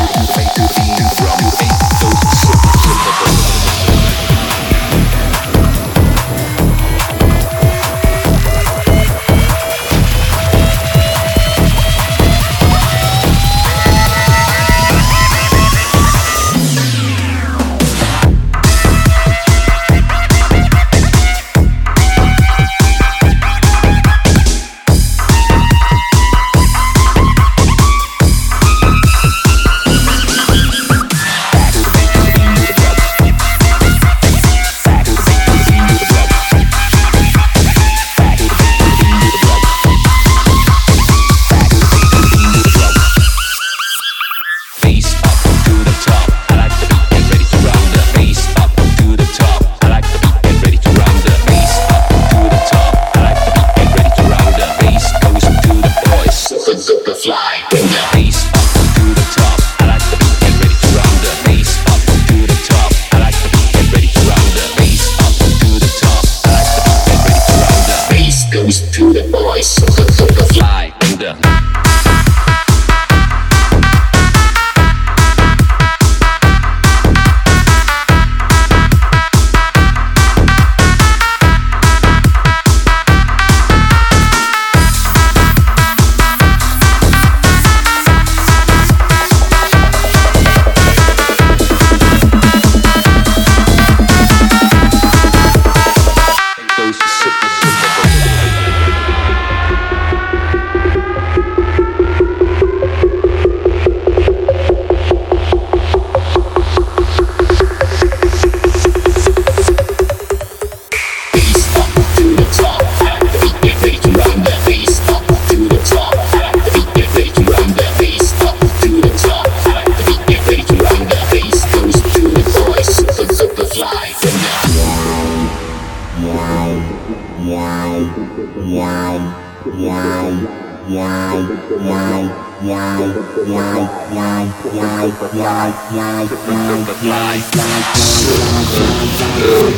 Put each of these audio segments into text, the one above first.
and fade to the right.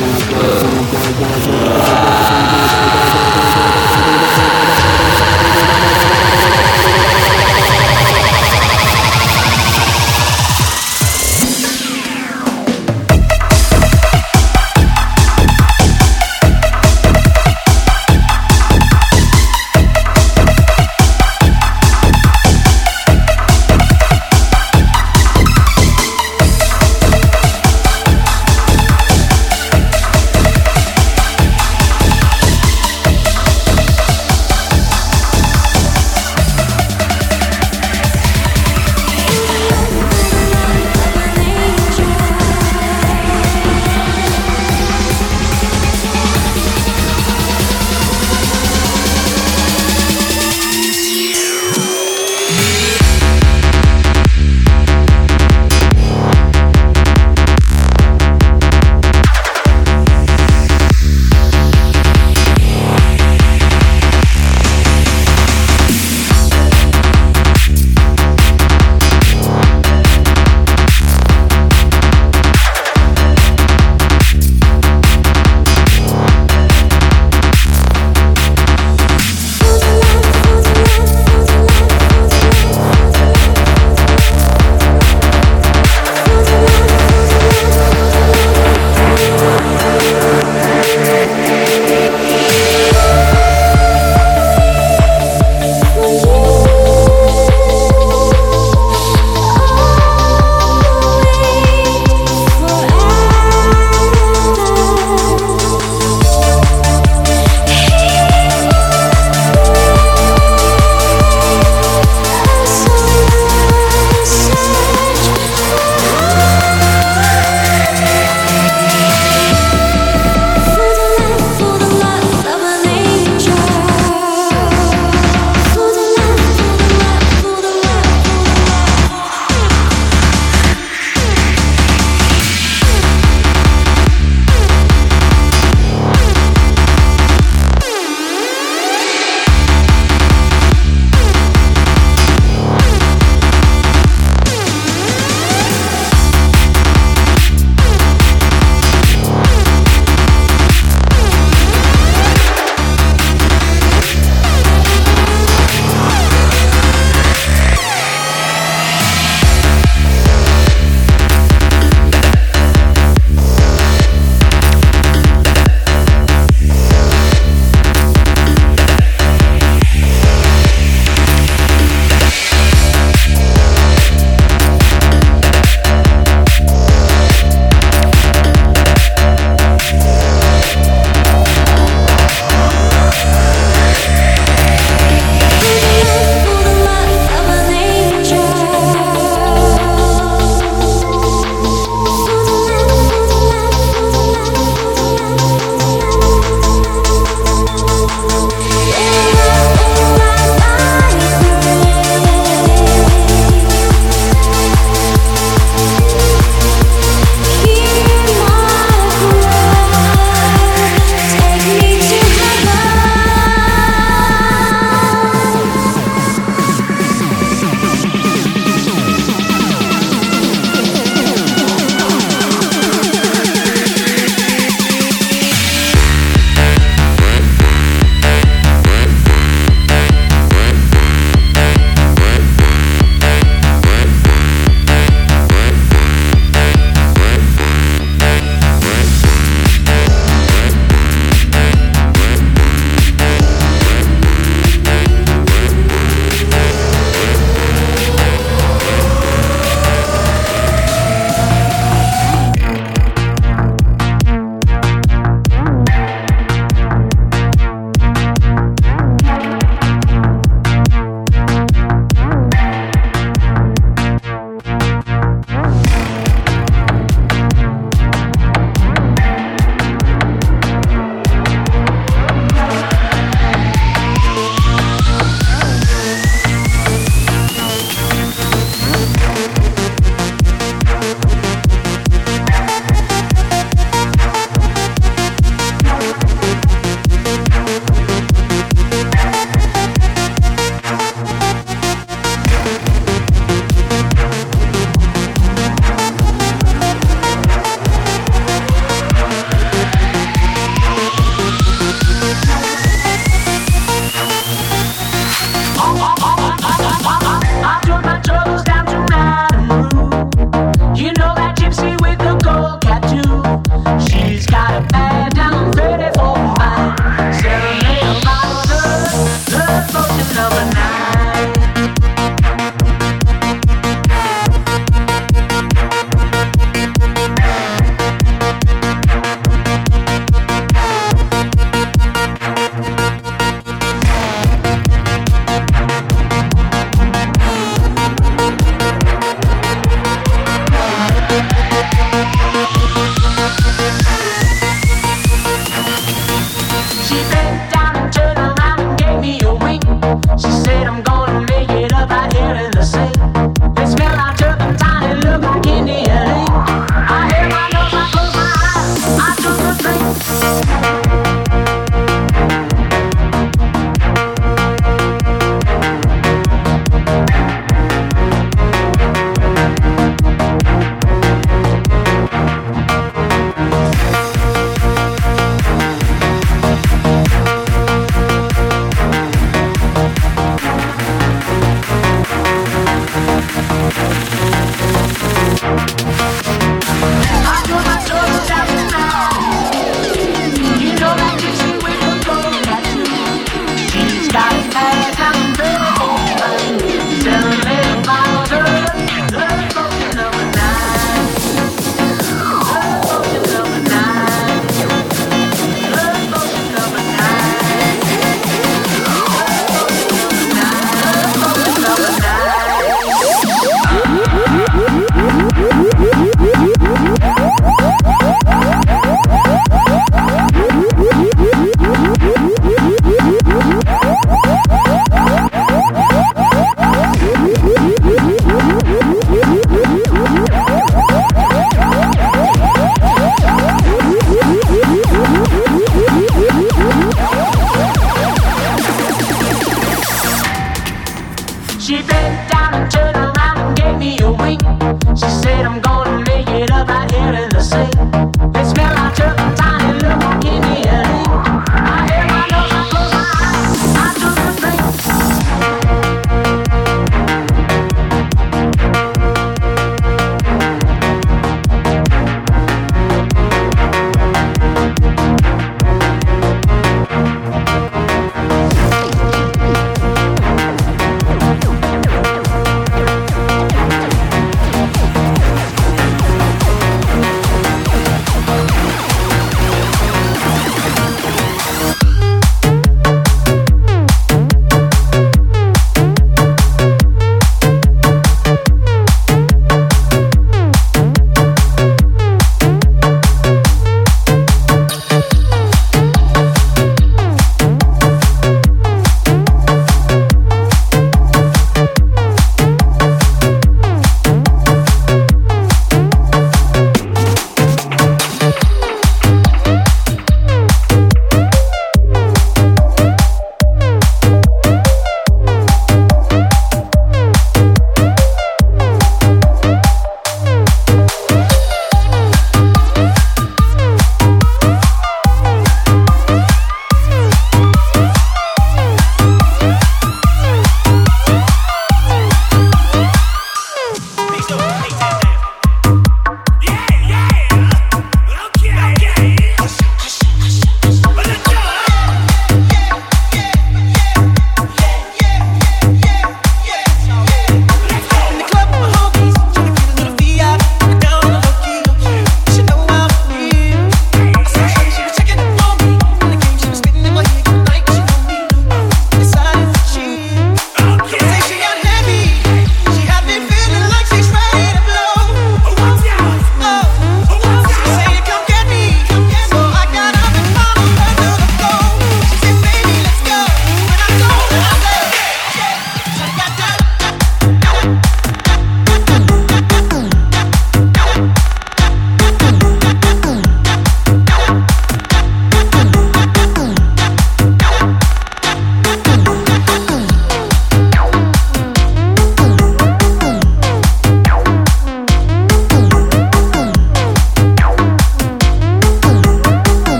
Yeah.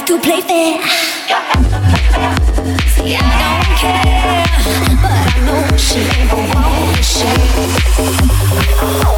have to play fair. See, I don't care, but I know she ain't the one. She.